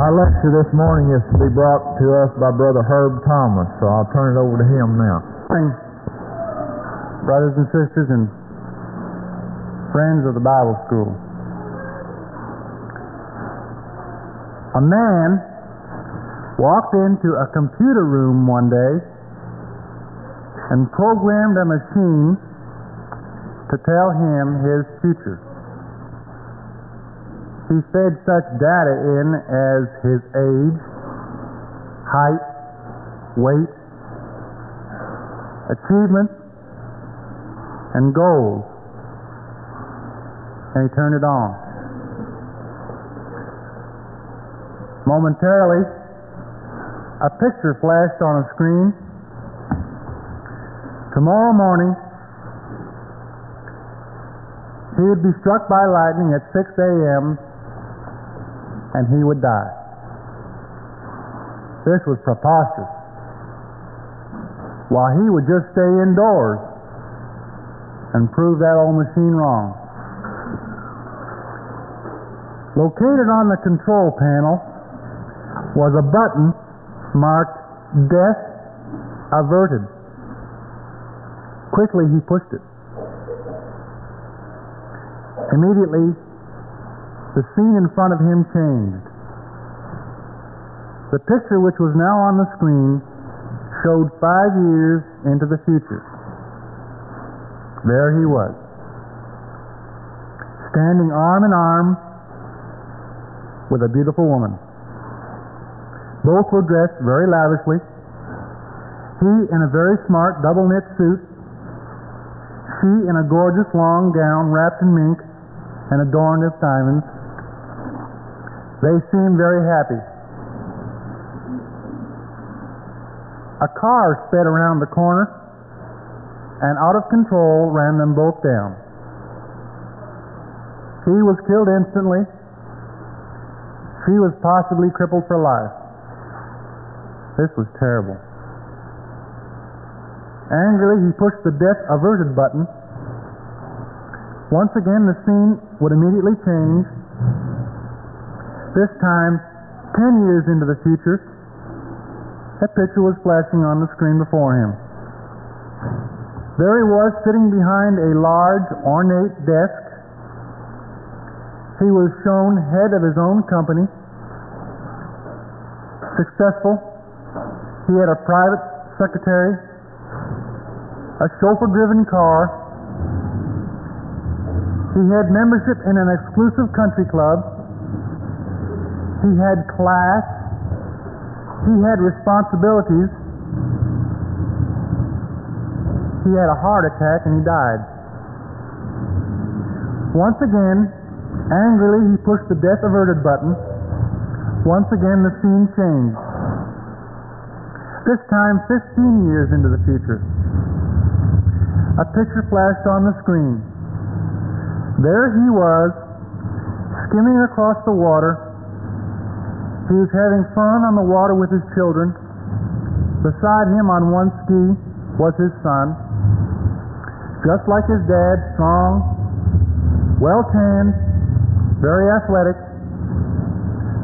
Our lecture this morning is to be brought to us by Brother Herb Thomas, so I'll turn it over to him now. brothers and sisters and friends of the Bible School. A man walked into a computer room one day and programmed a machine to tell him his future. He fed such data in as his age, height, weight, achievements, and goals. And he turned it on. Momentarily, a picture flashed on a screen. Tomorrow morning, he would be struck by lightning at 6 a.m. and he would die. This was preposterous while he would just stay indoors and prove that old machine wrong. Located on the control panel was a button marked Death Averted. Quickly he pushed it. Immediately, the scene in front of him changed. The picture which was now on the screen showed five years into the future. There he was, standing arm in arm with a beautiful woman. Both were dressed very lavishly. He in a very smart double knit suit, she in a gorgeous long gown wrapped in mink and adorned with diamonds. They seemed very happy. A car sped around the corner and out of control ran them both down. He was killed instantly. She was possibly crippled for life. This was terrible. Angrily, he pushed the death averted button. Once again, the scene would immediately change. This time, 10 years into the future, a picture was flashing on the screen before him. There he was sitting behind a large, ornate desk. He was shown head of his own company, successful. He had a private secretary, a chauffeur driven car. He had membership in an exclusive country club. He had class. He had responsibilities. He had a heart attack and he died. Once again, angrily, he pushed the death averted button. Once again, the scene changed. This time, 15 years into the future. A picture flashed on the screen. There he was, skimming across the water. He was having fun on the water with his children. Beside him on one ski was his son, just like his dad, strong, well tanned, very athletic.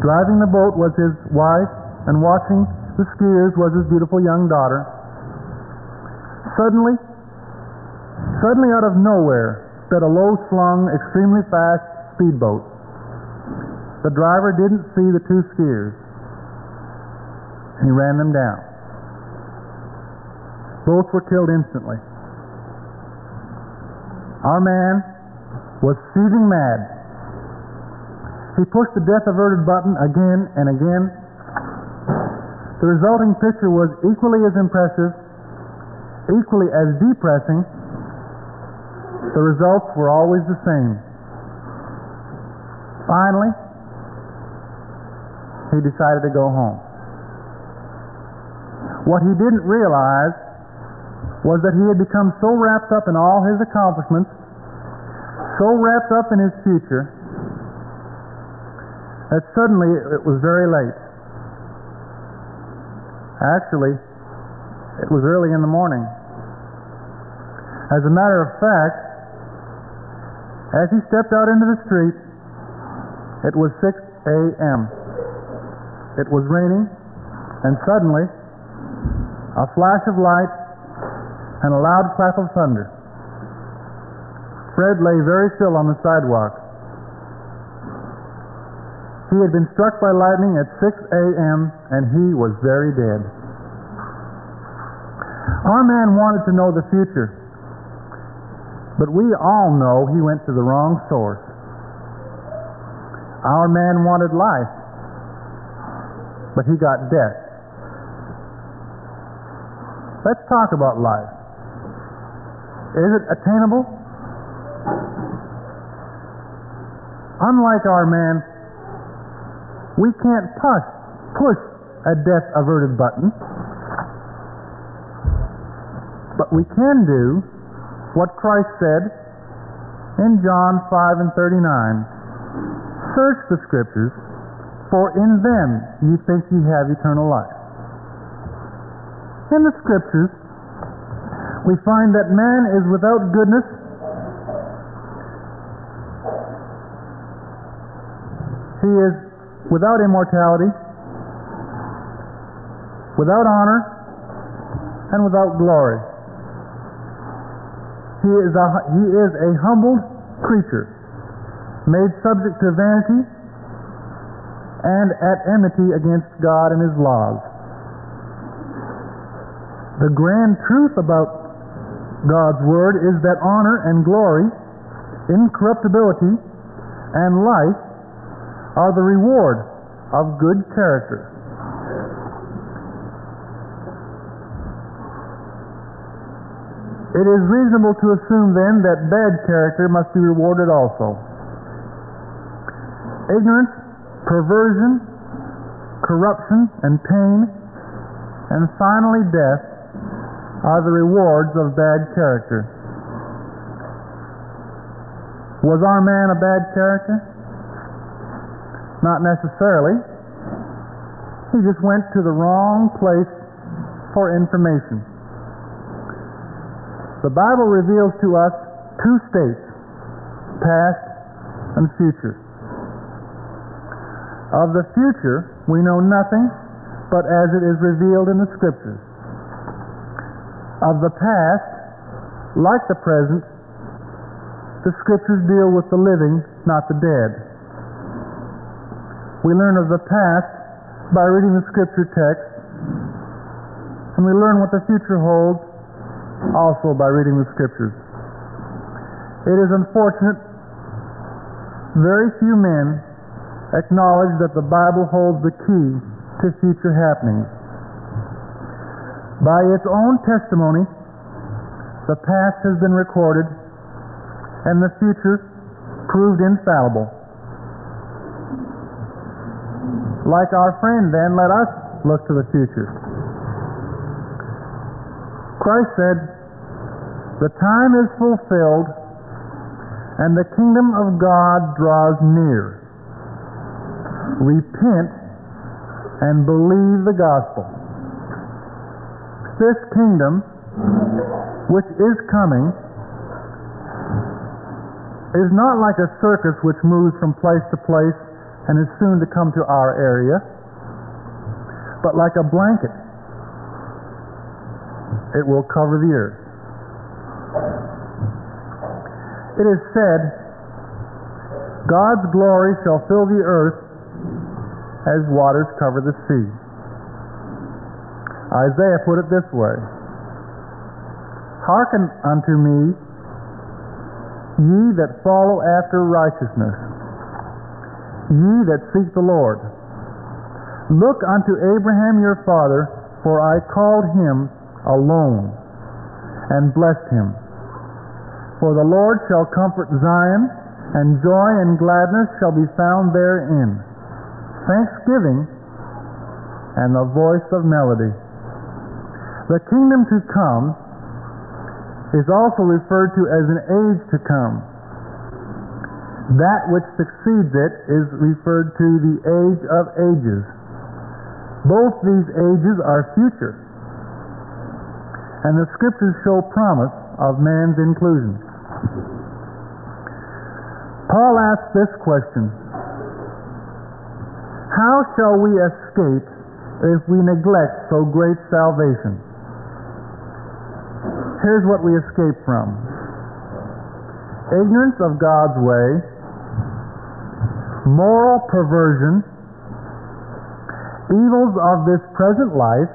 Driving the boat was his wife, and watching the skiers was his beautiful young daughter. Suddenly, suddenly out of nowhere, sped a low slung, extremely fast speedboat. The driver didn't see the two skiers. He ran them down. Both were killed instantly. Our man was seething mad. He pushed the death averted button again and again. The resulting picture was equally as impressive, equally as depressing. The results were always the same. Finally, he decided to go home. What he didn't realize was that he had become so wrapped up in all his accomplishments, so wrapped up in his future, that suddenly it was very late. Actually, it was early in the morning. As a matter of fact, as he stepped out into the street, it was 6 a.m. it was raining, and suddenly a flash of light and a loud clap of thunder. Fred lay very still on the sidewalk. He had been struck by lightning at 6 a.m. and he was very dead. Our man wanted to know the future, but we all know he went to the wrong source. Our man wanted life, but he got death. Let's talk about life. Is it attainable? Unlike our man, we can't push, push a death averted button. But we can do what Christ said in John 5 and 39 Search the Scriptures, for in them ye think ye have eternal life. In the Scriptures, we find that man is without goodness he is without immortality, without honor, and without glory. He is a, he is a humbled creature, made subject to vanity and at enmity against God and his laws. The grand truth about God's Word is that honor and glory, incorruptibility, and life are the reward of good character. It is reasonable to assume then that bad character must be rewarded also. Ignorance, perversion, corruption, and pain, and finally death are the rewards of bad character. Was our man a bad character? Not necessarily. He just went to the wrong place for information. The Bible reveals to us two states, past and future. Of the future, we know nothing but as it is revealed in the Scriptures. Of the past, like the present, the Scriptures deal with the living, not the dead. We learn of the past by reading the Scripture text, and we learn what the future holds also by reading the Scriptures. It is unfortunate very few men acknowledge that the Bible holds the key to future happenings. By its own testimony, the past has been recorded and the future proved infallible. Like our friend, then, let us look to the future. Christ said, The time is fulfilled and the kingdom of God draws near. Repent and believe the gospel. This kingdom, which is coming, is not like a circus which moves from place to place and is soon to come to our area, but like a blanket. It will cover the earth. It is said, God's glory shall fill the earth as waters cover the sea. Isaiah put it this way Hearken unto me, ye that follow after righteousness, ye that seek the Lord. Look unto Abraham your father, for I called him alone and blessed him. For the Lord shall comfort Zion, and joy and gladness shall be found therein, thanksgiving and the voice of melody. The kingdom to come is also referred to as an age to come. That which succeeds it is referred to the age of ages. Both these ages are future, and the scriptures show promise of man's inclusion. Paul asks this question How shall we escape if we neglect so great salvation? Here's what we escape from ignorance of God's way, moral perversion, evils of this present life,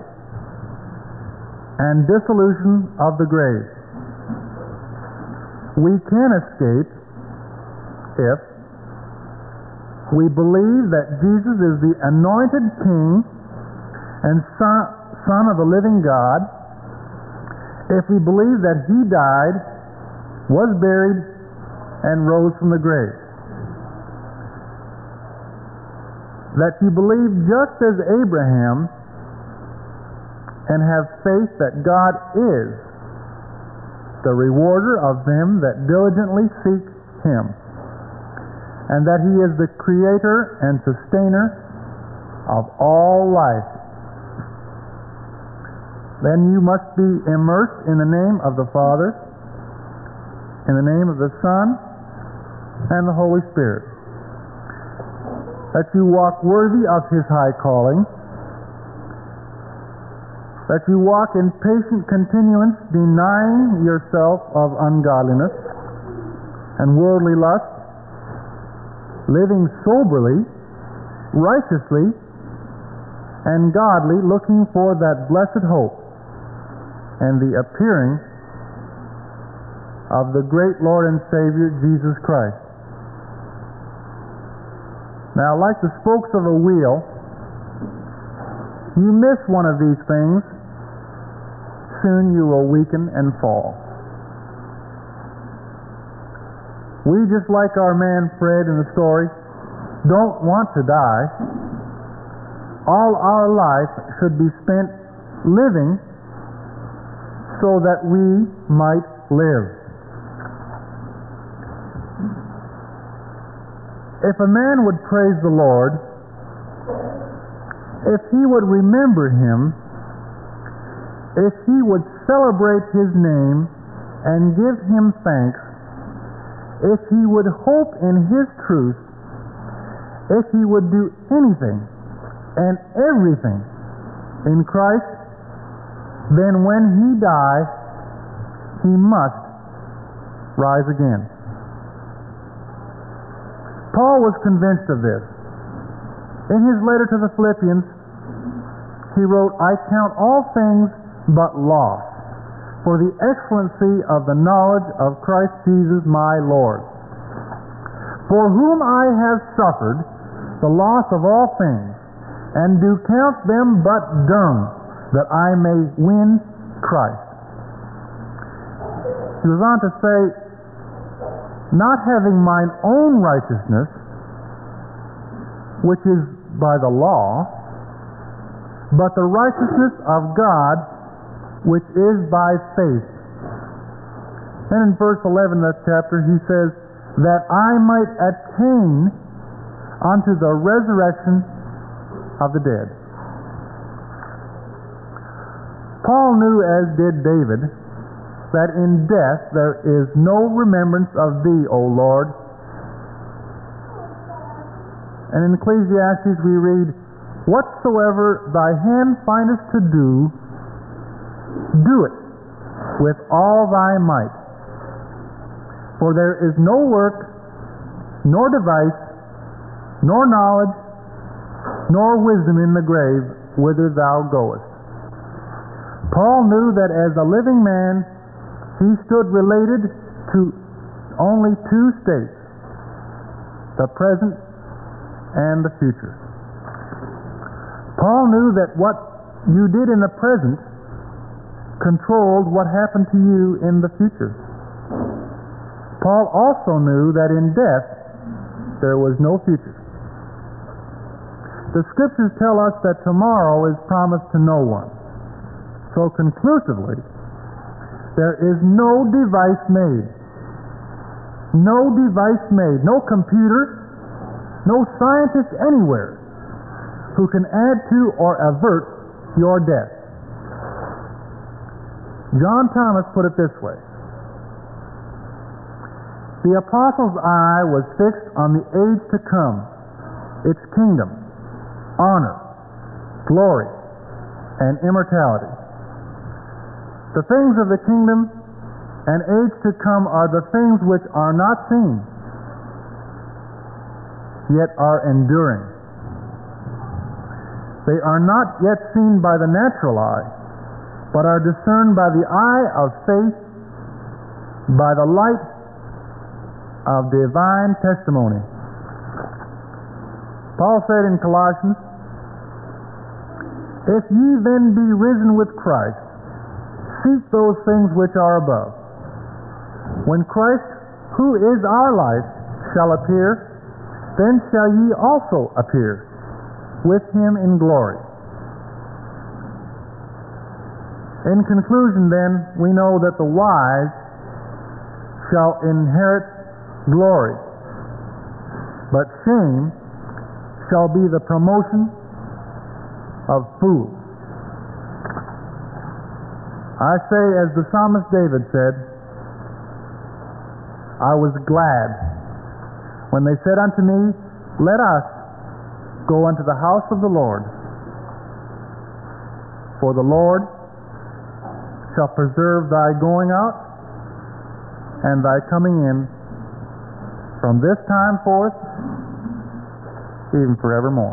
and dissolution of the grave. We can escape if we believe that Jesus is the anointed King and Son, of the living God, if we believe that He died, was buried, and rose from the grave. That you believe just as Abraham and have faith that God is the rewarder of them that diligently seek Him and that He is the creator and sustainer of all life. Then you must be immersed in the name of the Father, in the name of the Son, and the Holy Spirit. That you walk worthy of His high calling. That you walk in patient continuance, denying yourself of ungodliness and worldly lust living soberly, righteously, and godly, looking for that blessed hope and the appearing of the great Lord and Savior Jesus Christ. Now, like the spokes of a wheel, you miss one of these things, soon you will weaken and fall. We, just like our man Fred in the story, don't want to die. All our life should be spent living so that we might live. If a man would praise the Lord, if he would remember him, if he would celebrate his name and give him thanks, if he would hope in his truth, if he would do anything and everything in Christ, then when he dies, he must rise again. Paul was convinced of this. In his letter to the Philippians, he wrote, I count all things but loss for the excellency of the knowledge of Christ Jesus my Lord, for whom I have suffered the loss of all things, and do count them but dung, that I may win Christ. He goes on to say, not having mine own righteousness, which is by the law, but the righteousness of God which is by faith. Then in verse 11 of that chapter, he says, That I might attain unto the resurrection of the dead. Paul knew, as did David, that in death there is no remembrance of thee, O Lord. And in Ecclesiastes we read, Whatsoever thy hand findeth to do, do it with all thy might. For there is no work, nor device, nor knowledge, nor wisdom in the grave whither thou goest. Paul knew that as a living man, he stood related to only two states the present and the future. Paul knew that what you did in the present controlled what happened to you in the future. Paul also knew that in death there was no future. The scriptures tell us that tomorrow is promised to no one. So conclusively, there is no device made. No device made. No computer, no scientist anywhere who can add to or avert your death. John Thomas put it this way The apostle's eye was fixed on the age to come, its kingdom, honor, glory, and immortality. The things of the kingdom and age to come are the things which are not seen, yet are enduring. They are not yet seen by the natural eye, but are discerned by the eye of faith, by the light of divine testimony. Paul said in Colossians, If ye then be risen with Christ, seek those things which are above. When Christ, who is our life, shall appear, then shall ye also appear with him in glory. In conclusion, then, we know that the wise shall inherit glory, but shame shall be the promotion of fools. I say, as the psalmist David said, I was glad when they said unto me, Let us go unto the house of the Lord. For the Lord shall preserve thy going out and thy coming in from this time forth, even forevermore.